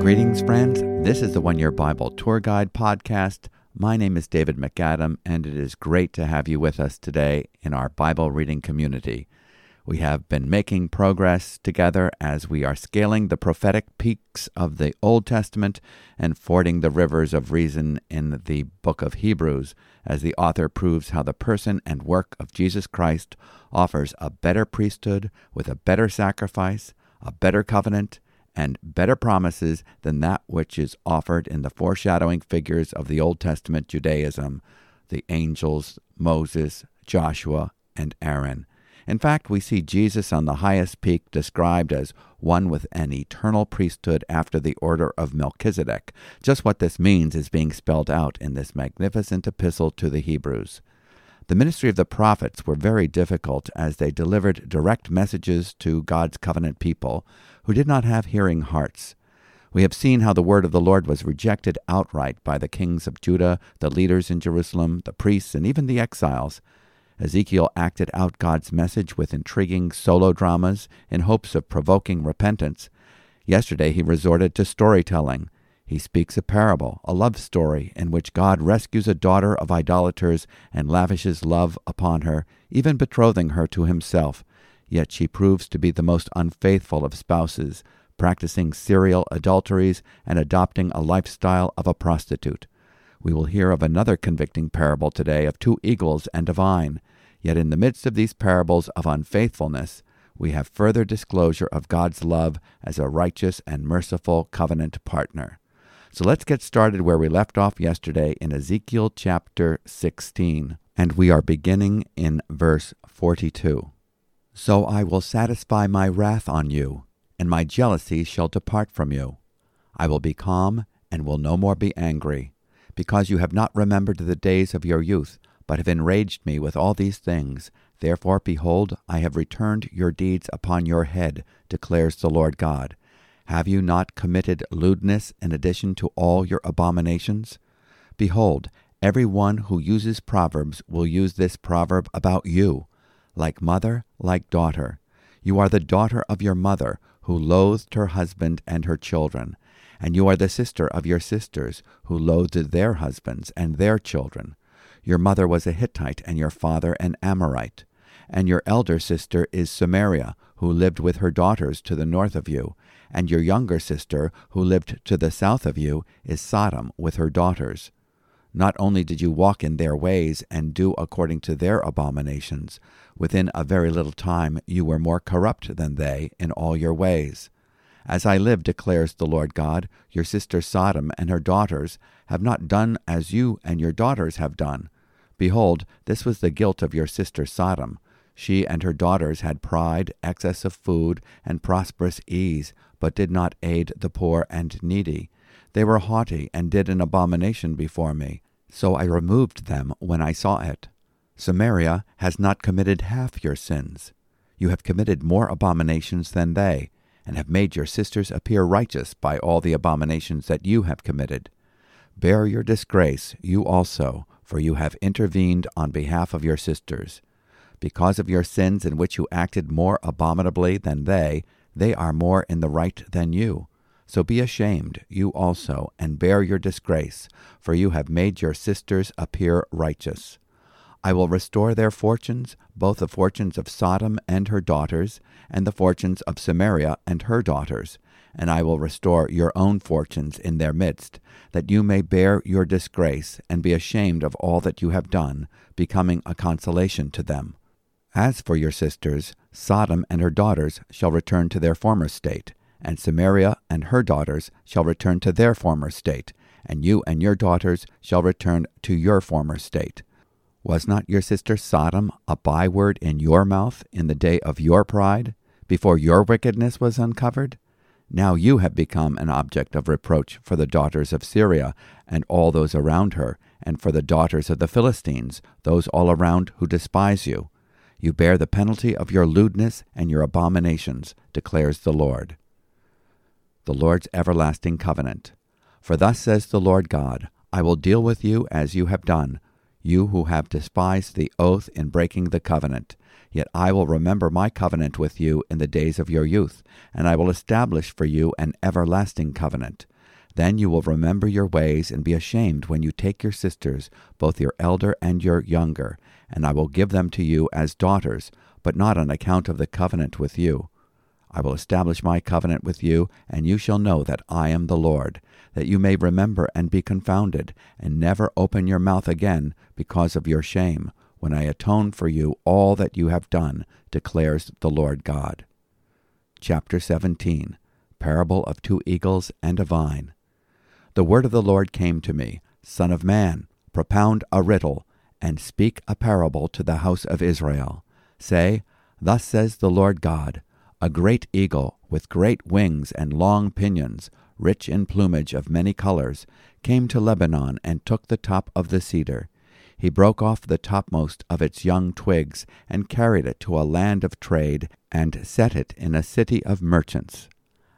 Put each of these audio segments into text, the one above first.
Greetings, friends. This is the One Year Bible Tour Guide podcast. My name is David MacAdam, and it is great to have you with us today in our Bible reading community. We have been making progress together as we are scaling the prophetic peaks of the Old Testament and fording the rivers of reason in the book of Hebrews, as the author proves how the person and work of Jesus Christ offers a better priesthood with a better sacrifice, a better covenant, and better promises than that which is offered in the foreshadowing figures of the Old Testament Judaism the angels, Moses, Joshua, and Aaron. In fact, we see Jesus on the highest peak described as one with an eternal priesthood after the order of Melchizedek. Just what this means is being spelled out in this magnificent epistle to the Hebrews. The ministry of the prophets were very difficult as they delivered direct messages to God's covenant people who did not have hearing hearts. We have seen how the word of the Lord was rejected outright by the kings of Judah, the leaders in Jerusalem, the priests, and even the exiles. Ezekiel acted out God's message with intriguing solo dramas in hopes of provoking repentance. Yesterday he resorted to storytelling. He speaks a parable, a love story, in which God rescues a daughter of idolaters and lavishes love upon her, even betrothing her to himself. Yet she proves to be the most unfaithful of spouses, practicing serial adulteries and adopting a lifestyle of a prostitute. We will hear of another convicting parable today of two eagles and a vine. Yet in the midst of these parables of unfaithfulness, we have further disclosure of God's love as a righteous and merciful covenant partner. So let's get started where we left off yesterday in Ezekiel chapter 16, and we are beginning in verse 42. So I will satisfy my wrath on you, and my jealousy shall depart from you. I will be calm and will no more be angry, because you have not remembered the days of your youth, but have enraged me with all these things. Therefore, behold, I have returned your deeds upon your head, declares the Lord God. Have you not committed lewdness in addition to all your abominations? Behold, every one who uses proverbs will use this proverb about you like mother, like daughter. You are the daughter of your mother, who loathed her husband and her children, and you are the sister of your sisters, who loathed their husbands and their children. Your mother was a Hittite, and your father an Amorite. And your elder sister is Samaria, who lived with her daughters to the north of you, and your younger sister, who lived to the south of you, is Sodom with her daughters. Not only did you walk in their ways and do according to their abominations, within a very little time you were more corrupt than they in all your ways. As I live, declares the Lord God, your sister Sodom and her daughters have not done as you and your daughters have done. Behold, this was the guilt of your sister Sodom. She and her daughters had pride, excess of food, and prosperous ease, but did not aid the poor and needy. They were haughty and did an abomination before me. So I removed them when I saw it. Samaria has not committed half your sins. You have committed more abominations than they, and have made your sisters appear righteous by all the abominations that you have committed. Bear your disgrace, you also, for you have intervened on behalf of your sisters. Because of your sins in which you acted more abominably than they, they are more in the right than you. So be ashamed, you also, and bear your disgrace, for you have made your sisters appear righteous. I will restore their fortunes, both the fortunes of Sodom and her daughters, and the fortunes of Samaria and her daughters, and I will restore your own fortunes in their midst, that you may bear your disgrace, and be ashamed of all that you have done, becoming a consolation to them. As for your sisters, Sodom and her daughters shall return to their former state, and Samaria and her daughters shall return to their former state, and you and your daughters shall return to your former state. Was not your sister Sodom a byword in your mouth in the day of your pride, before your wickedness was uncovered? Now you have become an object of reproach for the daughters of Syria and all those around her, and for the daughters of the Philistines, those all around who despise you. You bear the penalty of your lewdness and your abominations, declares the Lord. The Lord's everlasting covenant. For thus says the Lord God, I will deal with you as you have done you who have despised the oath in breaking the covenant. Yet I will remember my covenant with you in the days of your youth, and I will establish for you an everlasting covenant. Then you will remember your ways and be ashamed when you take your sisters, both your elder and your younger, and I will give them to you as daughters, but not on account of the covenant with you. I will establish my covenant with you, and you shall know that I am the Lord, that you may remember and be confounded, and never open your mouth again because of your shame when I atone for you all that you have done, declares the Lord God. Chapter 17 Parable of Two Eagles and a Vine. The word of the Lord came to me Son of man, propound a riddle, and speak a parable to the house of Israel. Say, Thus says the Lord God A great eagle, with great wings and long pinions, rich in plumage of many colors, came to Lebanon and took the top of the cedar he broke off the topmost of its young twigs, and carried it to a land of trade, and set it in a city of merchants.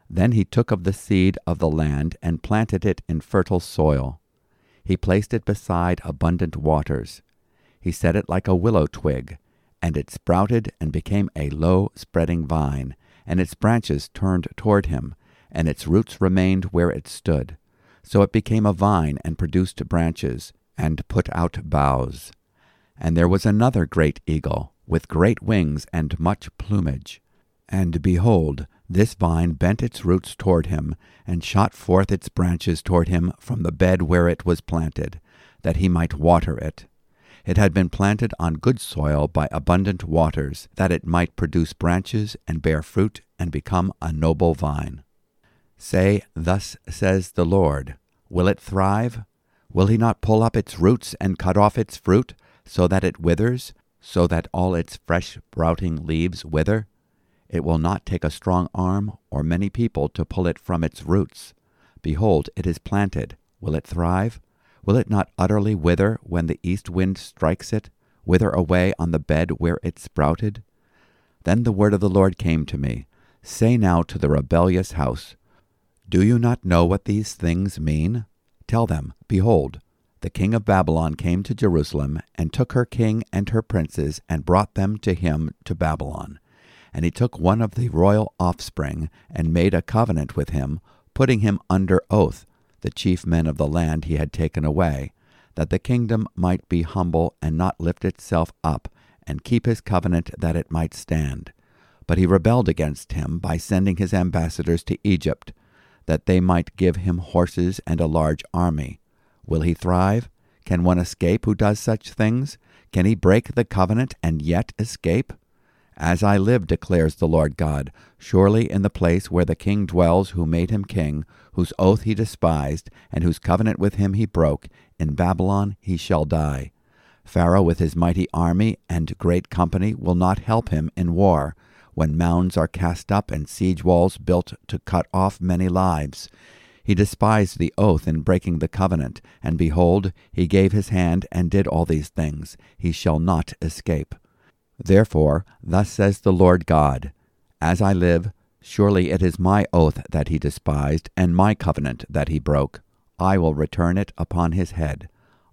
Then he took of the seed of the land, and planted it in fertile soil. He placed it beside abundant waters. He set it like a willow twig, and it sprouted and became a low spreading vine, and its branches turned toward him, and its roots remained where it stood. So it became a vine and produced branches and put out boughs. And there was another great eagle, with great wings and much plumage. And behold, this vine bent its roots toward him, and shot forth its branches toward him from the bed where it was planted, that he might water it. It had been planted on good soil by abundant waters, that it might produce branches and bear fruit and become a noble vine. Say, Thus says the Lord, Will it thrive? Will he not pull up its roots and cut off its fruit, so that it withers, so that all its fresh sprouting leaves wither? It will not take a strong arm or many people to pull it from its roots. Behold, it is planted. Will it thrive? Will it not utterly wither when the east wind strikes it, wither away on the bed where it sprouted? Then the word of the Lord came to me Say now to the rebellious house, Do you not know what these things mean? Tell them, Behold, the king of Babylon came to Jerusalem, and took her king and her princes, and brought them to him to Babylon. And he took one of the royal offspring, and made a covenant with him, putting him under oath, the chief men of the land he had taken away, that the kingdom might be humble and not lift itself up, and keep his covenant that it might stand. But he rebelled against him by sending his ambassadors to Egypt that they might give him horses and a large army. Will he thrive? Can one escape who does such things? Can he break the covenant and yet escape? As I live, declares the Lord God, surely in the place where the king dwells who made him king, whose oath he despised, and whose covenant with him he broke, in Babylon he shall die. Pharaoh with his mighty army and great company will not help him in war, when mounds are cast up and siege walls built to cut off many lives. He despised the oath in breaking the covenant, and behold, he gave his hand and did all these things. He shall not escape. Therefore, thus says the Lord God As I live, surely it is my oath that he despised, and my covenant that he broke. I will return it upon his head.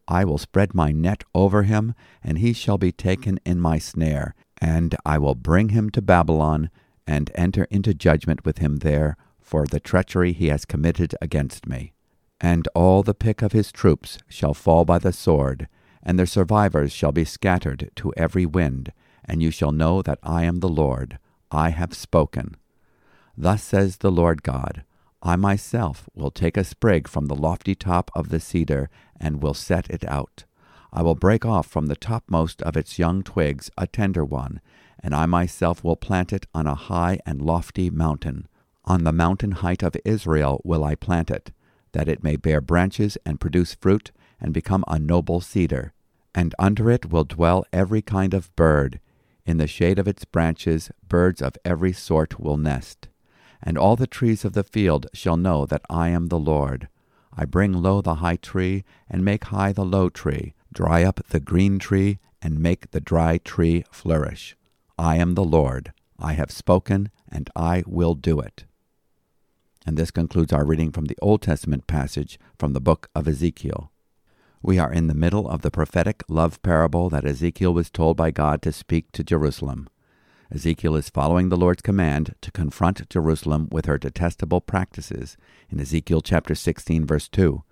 I will spread my net over him, and he shall be taken in my snare, and I will bring him to Babylon, and enter into judgment with him there for the treachery he has committed against me. And all the pick of his troops shall fall by the sword, and their survivors shall be scattered to every wind, and you shall know that I am the Lord. I have spoken. Thus says the Lord God I myself will take a sprig from the lofty top of the cedar, and will set it out. I will break off from the topmost of its young twigs a tender one, and I myself will plant it on a high and lofty mountain. On the mountain height of Israel will I plant it, that it may bear branches and produce fruit, and become a noble cedar. And under it will dwell every kind of bird. In the shade of its branches birds of every sort will nest. And all the trees of the field shall know that I am the Lord. I bring low the high tree, and make high the low tree dry up the green tree, and make the dry tree flourish. I am the Lord. I have spoken, and I will do it. And this concludes our reading from the Old Testament passage from the book of Ezekiel. We are in the middle of the prophetic love parable that Ezekiel was told by God to speak to Jerusalem. Ezekiel is following the Lord's command to confront Jerusalem with her detestable practices in Ezekiel chapter 16 verse 2.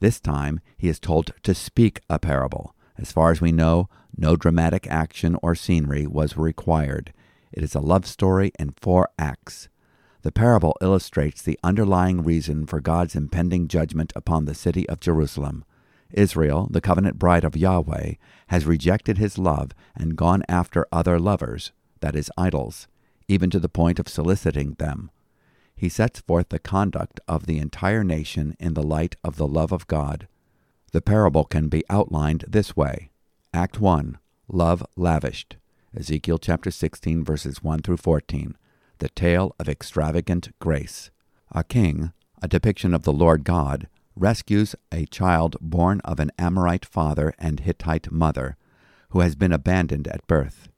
This time he is told to speak a parable. As far as we know, no dramatic action or scenery was required. It is a love story in four acts. The parable illustrates the underlying reason for God's impending judgment upon the city of Jerusalem. Israel, the covenant bride of Yahweh, has rejected his love and gone after other lovers, that is, idols, even to the point of soliciting them. He sets forth the conduct of the entire nation in the light of the love of God. The parable can be outlined this way Act 1 Love Lavished, Ezekiel chapter 16, verses 1 through 14, the tale of extravagant grace. A king, a depiction of the Lord God, rescues a child born of an Amorite father and Hittite mother, who has been abandoned at birth.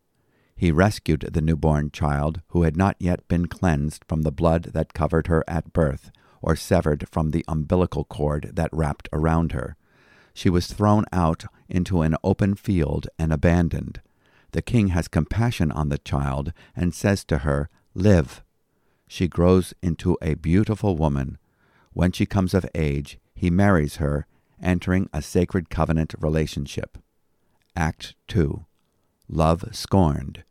He rescued the newborn child who had not yet been cleansed from the blood that covered her at birth, or severed from the umbilical cord that wrapped around her. She was thrown out into an open field and abandoned. The king has compassion on the child and says to her, Live. She grows into a beautiful woman. When she comes of age, he marries her, entering a sacred covenant relationship. Act 2 Love Scorned.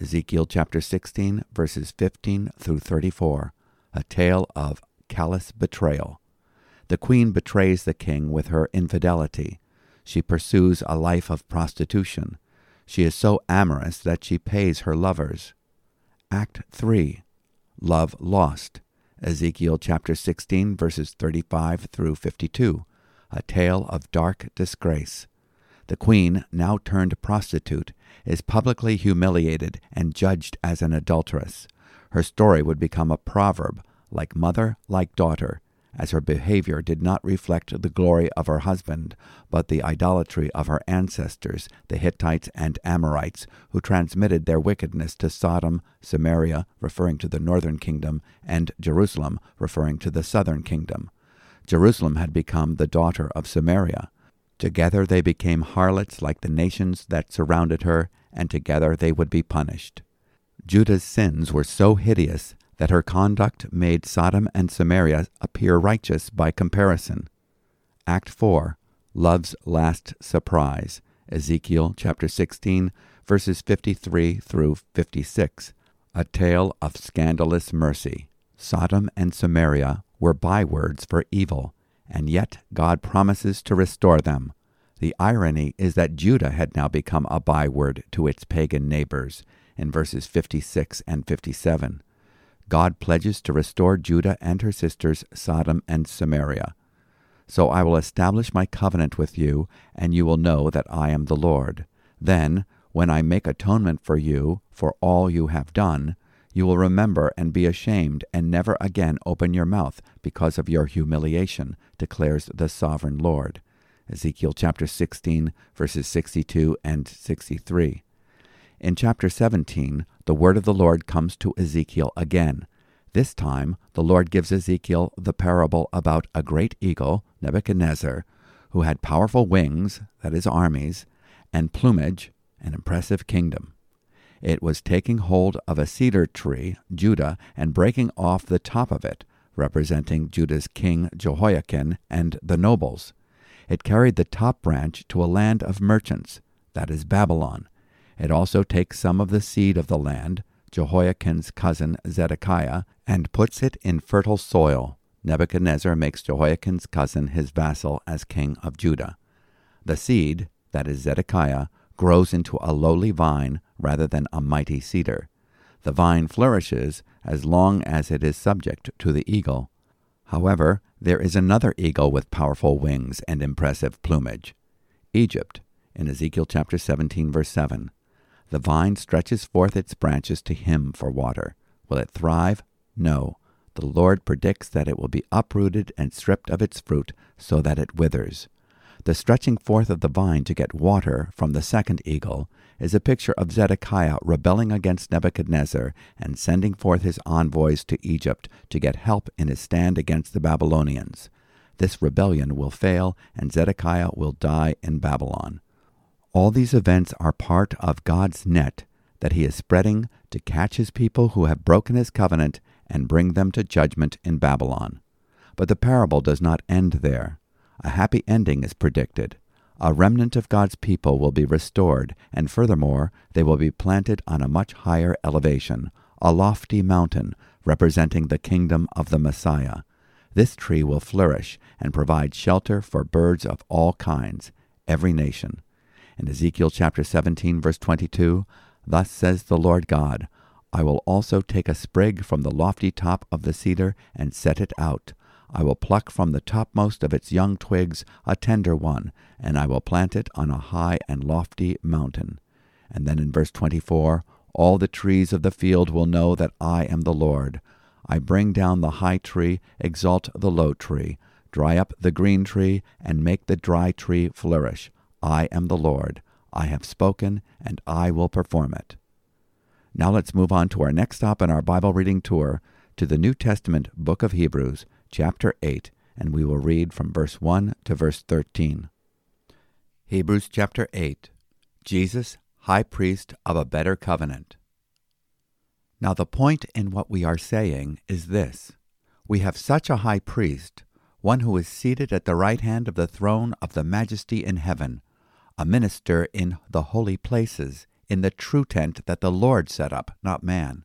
Ezekiel chapter 16, verses 15 through 34, a tale of callous betrayal. The queen betrays the king with her infidelity. She pursues a life of prostitution. She is so amorous that she pays her lovers. Act 3 Love Lost. Ezekiel chapter 16, verses 35 through 52, a tale of dark disgrace. The queen, now turned prostitute, is publicly humiliated and judged as an adulteress. Her story would become a proverb, like mother, like daughter, as her behavior did not reflect the glory of her husband, but the idolatry of her ancestors, the Hittites and Amorites, who transmitted their wickedness to Sodom, Samaria, referring to the northern kingdom, and Jerusalem, referring to the southern kingdom. Jerusalem had become the daughter of Samaria. Together they became harlots like the nations that surrounded her, and together they would be punished. Judah's sins were so hideous that her conduct made Sodom and Samaria appear righteous by comparison. Act 4 Love's Last Surprise, Ezekiel chapter 16, verses 53 through 56, a tale of scandalous mercy. Sodom and Samaria were bywords for evil, and yet God promises to restore them. The irony is that Judah had now become a byword to its pagan neighbors in verses 56 and 57. God pledges to restore Judah and her sisters Sodom and Samaria. So I will establish my covenant with you, and you will know that I am the Lord. Then, when I make atonement for you for all you have done, you will remember and be ashamed, and never again open your mouth because of your humiliation, declares the sovereign Lord. Ezekiel chapter 16, verses 62 and 63. In chapter 17, the word of the Lord comes to Ezekiel again. This time, the Lord gives Ezekiel the parable about a great eagle, Nebuchadnezzar, who had powerful wings, that is, armies, and plumage, an impressive kingdom. It was taking hold of a cedar tree, Judah, and breaking off the top of it, representing Judah's king Jehoiachin and the nobles. It carried the top branch to a land of merchants, that is Babylon, it also takes some of the seed of the land, Jehoiachin's cousin Zedekiah, and puts it in fertile soil. Nebuchadnezzar makes Jehoiachin's cousin his vassal as king of Judah. The seed, that is Zedekiah, grows into a lowly vine rather than a mighty cedar. The vine flourishes as long as it is subject to the eagle. However, there is another eagle with powerful wings and impressive plumage Egypt, in Ezekiel chapter 17, verse 7. The vine stretches forth its branches to him for water. Will it thrive? No. The Lord predicts that it will be uprooted and stripped of its fruit so that it withers. The stretching forth of the vine to get water from the second eagle is a picture of Zedekiah rebelling against Nebuchadnezzar and sending forth his envoys to Egypt to get help in his stand against the Babylonians. This rebellion will fail, and Zedekiah will die in Babylon. All these events are part of God's net that he is spreading to catch his people who have broken his covenant and bring them to judgment in Babylon. But the parable does not end there. A happy ending is predicted. A remnant of God's people will be restored, and furthermore, they will be planted on a much higher elevation, a lofty mountain representing the kingdom of the Messiah. This tree will flourish and provide shelter for birds of all kinds, every nation. In Ezekiel chapter 17, verse 22, Thus says the Lord God, I will also take a sprig from the lofty top of the cedar and set it out. I will pluck from the topmost of its young twigs a tender one, and I will plant it on a high and lofty mountain. And then in verse 24, all the trees of the field will know that I am the Lord. I bring down the high tree, exalt the low tree, dry up the green tree, and make the dry tree flourish. I am the Lord. I have spoken, and I will perform it. Now let's move on to our next stop in our Bible reading tour to the New Testament book of Hebrews, chapter 8, and we will read from verse 1 to verse 13. Hebrews chapter 8 Jesus, High Priest of a Better Covenant. Now, the point in what we are saying is this We have such a high priest, one who is seated at the right hand of the throne of the majesty in heaven, a minister in the holy places in the true tent that the Lord set up, not man.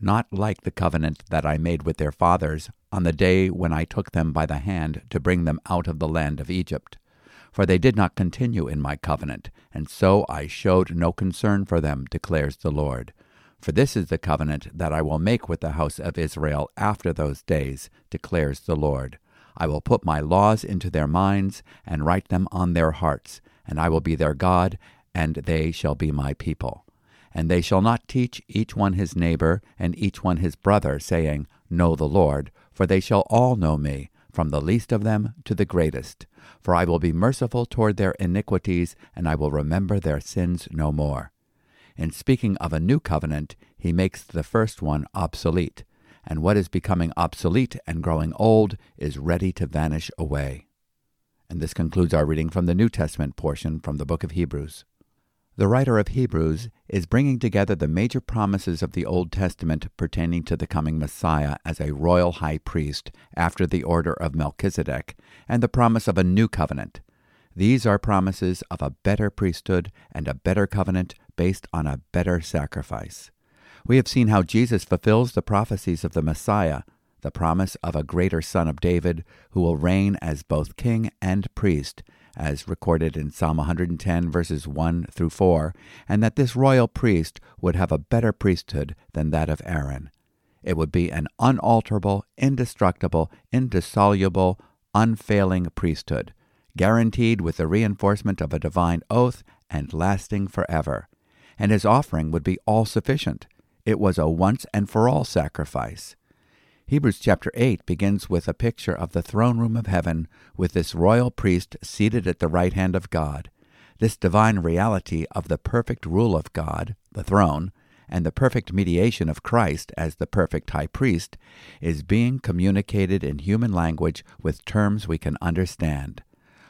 not like the covenant that I made with their fathers on the day when I took them by the hand to bring them out of the land of Egypt. For they did not continue in my covenant, and so I showed no concern for them, declares the Lord. For this is the covenant that I will make with the house of Israel after those days, declares the Lord. I will put my laws into their minds and write them on their hearts, and I will be their God, and they shall be my people. And they shall not teach each one his neighbor and each one his brother, saying, Know the Lord, for they shall all know me, from the least of them to the greatest. For I will be merciful toward their iniquities, and I will remember their sins no more. In speaking of a new covenant, he makes the first one obsolete, and what is becoming obsolete and growing old is ready to vanish away. And this concludes our reading from the New Testament portion from the book of Hebrews. The writer of Hebrews is bringing together the major promises of the Old Testament pertaining to the coming Messiah as a royal high priest after the order of Melchizedek, and the promise of a new covenant. These are promises of a better priesthood and a better covenant based on a better sacrifice. We have seen how Jesus fulfills the prophecies of the Messiah, the promise of a greater son of David who will reign as both king and priest, as recorded in Psalm 110, verses 1 through 4, and that this royal priest would have a better priesthood than that of Aaron. It would be an unalterable, indestructible, indissoluble, unfailing priesthood, guaranteed with the reinforcement of a divine oath and lasting forever. And his offering would be all sufficient it was a once and for all sacrifice. Hebrews chapter 8 begins with a picture of the throne room of heaven with this royal priest seated at the right hand of God. This divine reality of the perfect rule of God, the throne, and the perfect mediation of Christ as the perfect high priest is being communicated in human language with terms we can understand.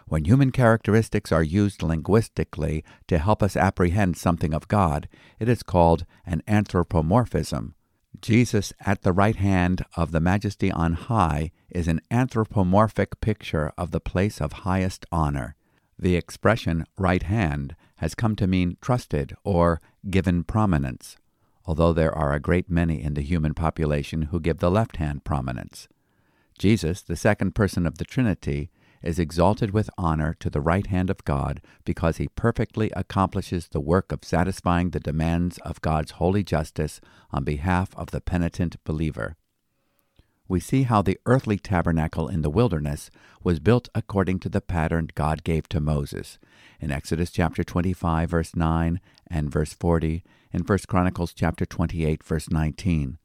When human characteristics are used linguistically to help us apprehend something of God, it is called an anthropomorphism. Jesus at the right hand of the Majesty on high is an anthropomorphic picture of the place of highest honor. The expression right hand has come to mean trusted or given prominence, although there are a great many in the human population who give the left hand prominence. Jesus, the second person of the Trinity, is exalted with honor to the right hand of God because he perfectly accomplishes the work of satisfying the demands of God's holy justice on behalf of the penitent believer. We see how the earthly tabernacle in the wilderness was built according to the pattern God gave to Moses in Exodus chapter 25 verse 9 and verse 40 in 1 Chronicles chapter 28 verse 19.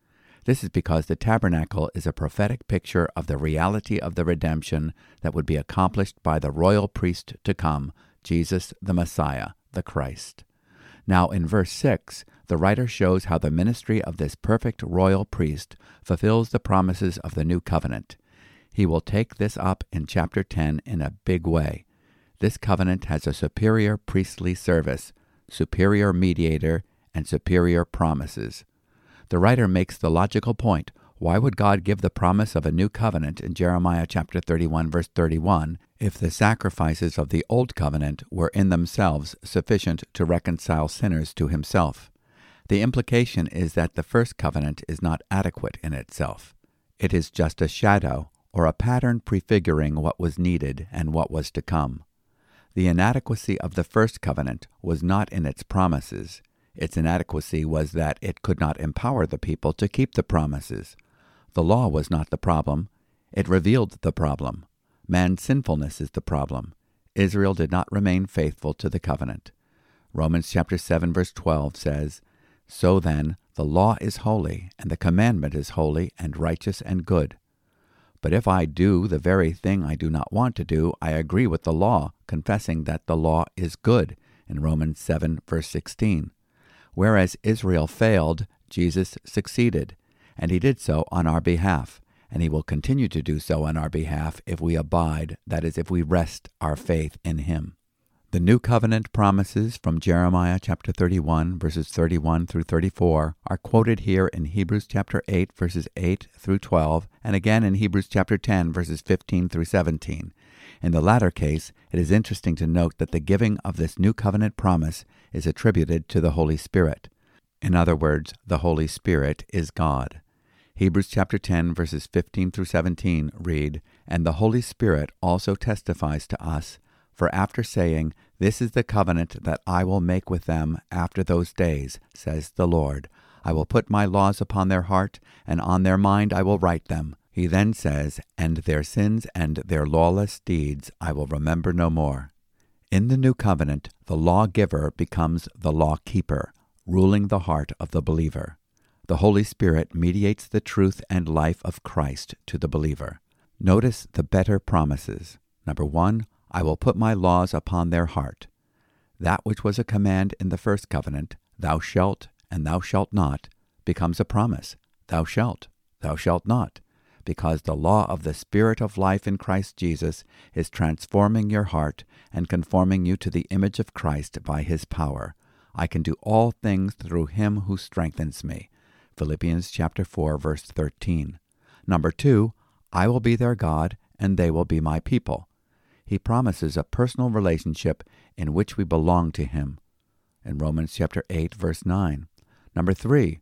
This is because the tabernacle is a prophetic picture of the reality of the redemption that would be accomplished by the royal priest to come, Jesus the Messiah, the Christ. Now, in verse 6, the writer shows how the ministry of this perfect royal priest fulfills the promises of the new covenant. He will take this up in chapter 10 in a big way. This covenant has a superior priestly service, superior mediator, and superior promises. The writer makes the logical point why would God give the promise of a new covenant in Jeremiah chapter 31 verse 31 if the sacrifices of the old covenant were in themselves sufficient to reconcile sinners to himself? The implication is that the first covenant is not adequate in itself. It is just a shadow or a pattern prefiguring what was needed and what was to come. The inadequacy of the first covenant was not in its promises, its inadequacy was that it could not empower the people to keep the promises. The law was not the problem, it revealed the problem. Man's sinfulness is the problem. Israel did not remain faithful to the covenant. Romans chapter 7 verse 12 says, So then the law is holy, and the commandment is holy and righteous and good. But if I do the very thing I do not want to do, I agree with the law, confessing that the law is good, in Romans 7 verse 16. Whereas Israel failed, Jesus succeeded, and he did so on our behalf, and he will continue to do so on our behalf if we abide, that is, if we rest our faith in him. The new covenant promises from Jeremiah chapter 31 verses 31 through 34 are quoted here in Hebrews chapter 8 verses 8 through 12 and again in Hebrews chapter 10 verses 15 through 17. In the latter case, it is interesting to note that the giving of this new covenant promise is attributed to the Holy Spirit. In other words, the Holy Spirit is God. Hebrews chapter 10 verses 15 through 17 read, And the Holy Spirit also testifies to us, for after saying, This is the covenant that I will make with them after those days, says the Lord, I will put my laws upon their heart, and on their mind I will write them. He then says, And their sins and their lawless deeds I will remember no more. In the new covenant, the lawgiver becomes the lawkeeper, ruling the heart of the believer. The Holy Spirit mediates the truth and life of Christ to the believer. Notice the better promises. Number one, I will put my laws upon their heart. That which was a command in the first covenant, thou shalt and thou shalt not, becomes a promise, thou shalt, thou shalt not because the law of the Spirit of life in Christ Jesus is transforming your heart and conforming you to the image of Christ by his power. I can do all things through him who strengthens me. Philippians chapter 4 verse 13. Number 2, I will be their God and they will be my people. He promises a personal relationship in which we belong to him. In Romans chapter 8 verse 9. Number 3,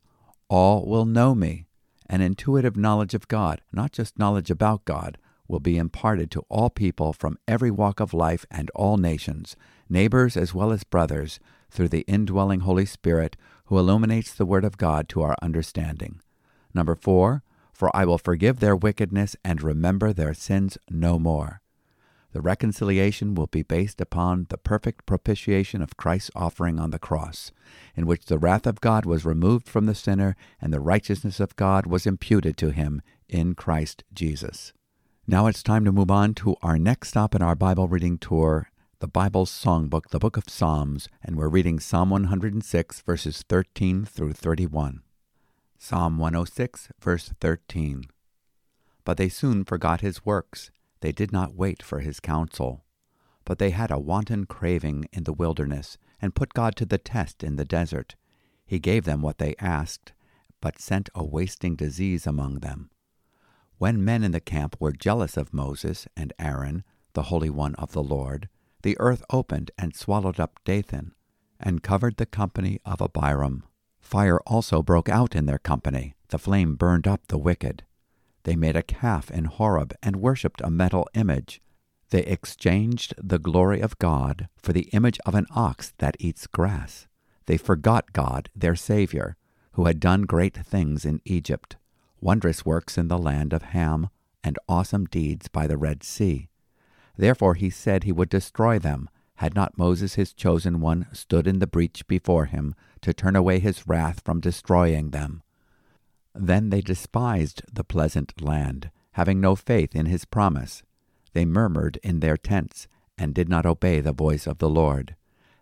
all will know me an intuitive knowledge of God, not just knowledge about God, will be imparted to all people from every walk of life and all nations, neighbors as well as brothers, through the indwelling Holy Spirit who illuminates the Word of God to our understanding. Number four, for I will forgive their wickedness and remember their sins no more. The reconciliation will be based upon the perfect propitiation of Christ's offering on the cross, in which the wrath of God was removed from the sinner and the righteousness of God was imputed to him in Christ Jesus. Now it's time to move on to our next stop in our Bible reading tour, the Bible's songbook, the book of Psalms, and we're reading Psalm 106, verses 13 through 31. Psalm 106, verse 13. But they soon forgot his works they did not wait for his counsel, but they had a wanton craving in the wilderness, and put God to the test in the desert. He gave them what they asked, but sent a wasting disease among them. When men in the camp were jealous of Moses and Aaron, the Holy One of the Lord, the earth opened and swallowed up Dathan. and covered the company of Abiram. Fire also broke out in their company. The flame burned up the wicked. They made a calf in Horeb and worshipped a metal image. They exchanged the glory of God for the image of an ox that eats grass. They forgot God, their Savior, who had done great things in Egypt, wondrous works in the land of Ham, and awesome deeds by the Red Sea. Therefore he said he would destroy them, had not Moses his chosen one stood in the breach before him to turn away his wrath from destroying them. Then they despised the pleasant land, having no faith in his promise. They murmured in their tents, and did not obey the voice of the Lord.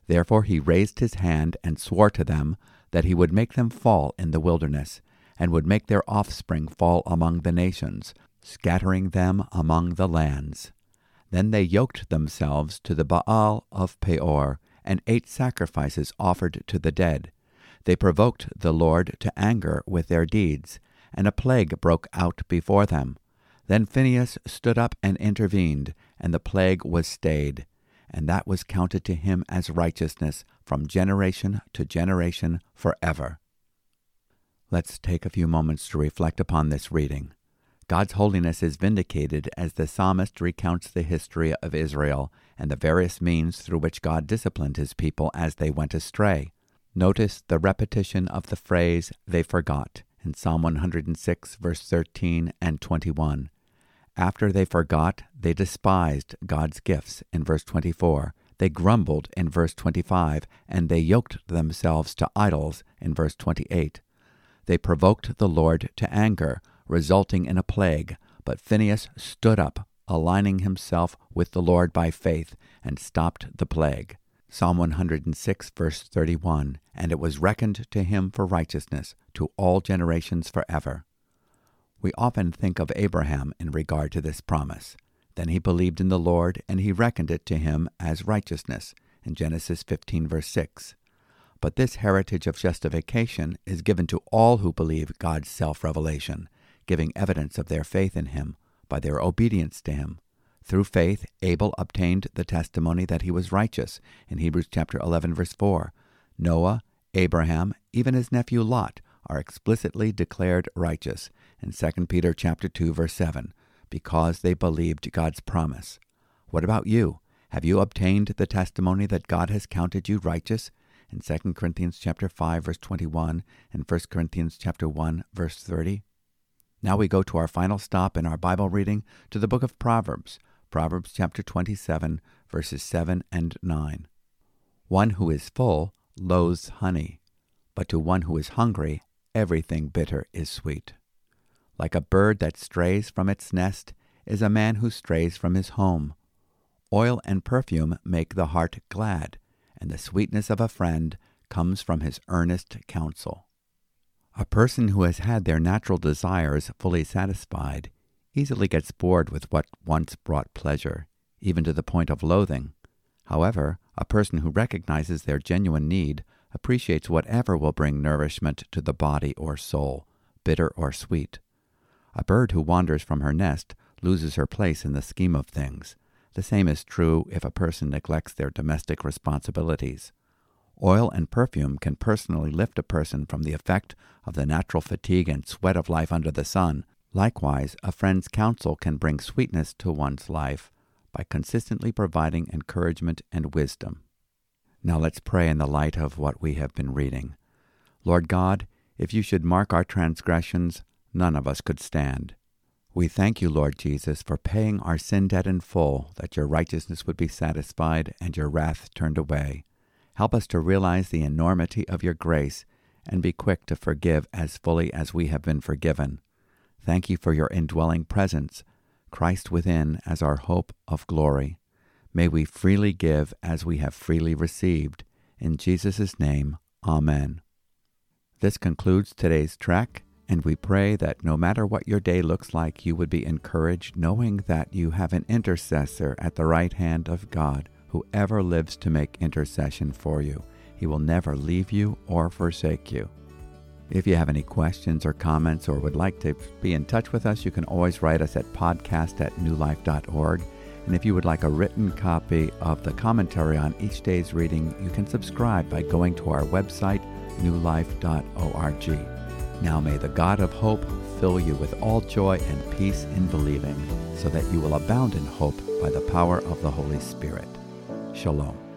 Therefore he raised his hand and swore to them that he would make them fall in the wilderness, and would make their offspring fall among the nations, scattering them among the lands. Then they yoked themselves to the Baal of Peor, and ate sacrifices offered to the dead. They provoked the Lord to anger with their deeds, and a plague broke out before them. Then Phinehas stood up and intervened, and the plague was stayed, and that was counted to him as righteousness from generation to generation forever. Let's take a few moments to reflect upon this reading. God's holiness is vindicated as the psalmist recounts the history of Israel and the various means through which God disciplined his people as they went astray. Notice the repetition of the phrase, they forgot, in Psalm 106, verse 13 and 21. After they forgot, they despised God's gifts in verse 24. They grumbled in verse 25, and they yoked themselves to idols in verse 28. They provoked the Lord to anger, resulting in a plague, but Phinehas stood up, aligning himself with the Lord by faith, and stopped the plague. Psalm 106, verse 31 And it was reckoned to him for righteousness to all generations forever. We often think of Abraham in regard to this promise. Then he believed in the Lord, and he reckoned it to him as righteousness, in Genesis 15, verse 6. But this heritage of justification is given to all who believe God's self revelation, giving evidence of their faith in him by their obedience to him. Through faith, Abel obtained the testimony that he was righteous in Hebrews chapter 11 verse 4. Noah, Abraham, even his nephew Lot are explicitly declared righteous in 2 Peter chapter 2 verse 7 because they believed God's promise. What about you? Have you obtained the testimony that God has counted you righteous in 2 Corinthians chapter 5 verse 21 and 1 Corinthians chapter 1 verse 30? Now we go to our final stop in our Bible reading to the book of Proverbs, Proverbs chapter 27, verses 7 and 9. One who is full loathes honey, but to one who is hungry, everything bitter is sweet. Like a bird that strays from its nest is a man who strays from his home. Oil and perfume make the heart glad, and the sweetness of a friend comes from his earnest counsel. A person who has had their natural desires fully satisfied easily gets bored with what once brought pleasure, even to the point of loathing. However, a person who recognizes their genuine need appreciates whatever will bring nourishment to the body or soul, bitter or sweet. A bird who wanders from her nest loses her place in the scheme of things. The same is true if a person neglects their domestic responsibilities. Oil and perfume can personally lift a person from the effect of the natural fatigue and sweat of life under the sun, Likewise, a friend's counsel can bring sweetness to one's life by consistently providing encouragement and wisdom. Now let's pray in the light of what we have been reading. Lord God, if you should mark our transgressions, none of us could stand. We thank you, Lord Jesus, for paying our sin debt in full, that your righteousness would be satisfied and your wrath turned away. Help us to realize the enormity of your grace and be quick to forgive as fully as we have been forgiven. Thank you for your indwelling presence, Christ within as our hope of glory. May we freely give as we have freely received. In Jesus' name, Amen. This concludes today's trek, and we pray that no matter what your day looks like, you would be encouraged knowing that you have an intercessor at the right hand of God who ever lives to make intercession for you. He will never leave you or forsake you. If you have any questions or comments or would like to be in touch with us, you can always write us at podcast at newlife.org. And if you would like a written copy of the commentary on each day's reading, you can subscribe by going to our website, newlife.org. Now may the God of hope fill you with all joy and peace in believing, so that you will abound in hope by the power of the Holy Spirit. Shalom.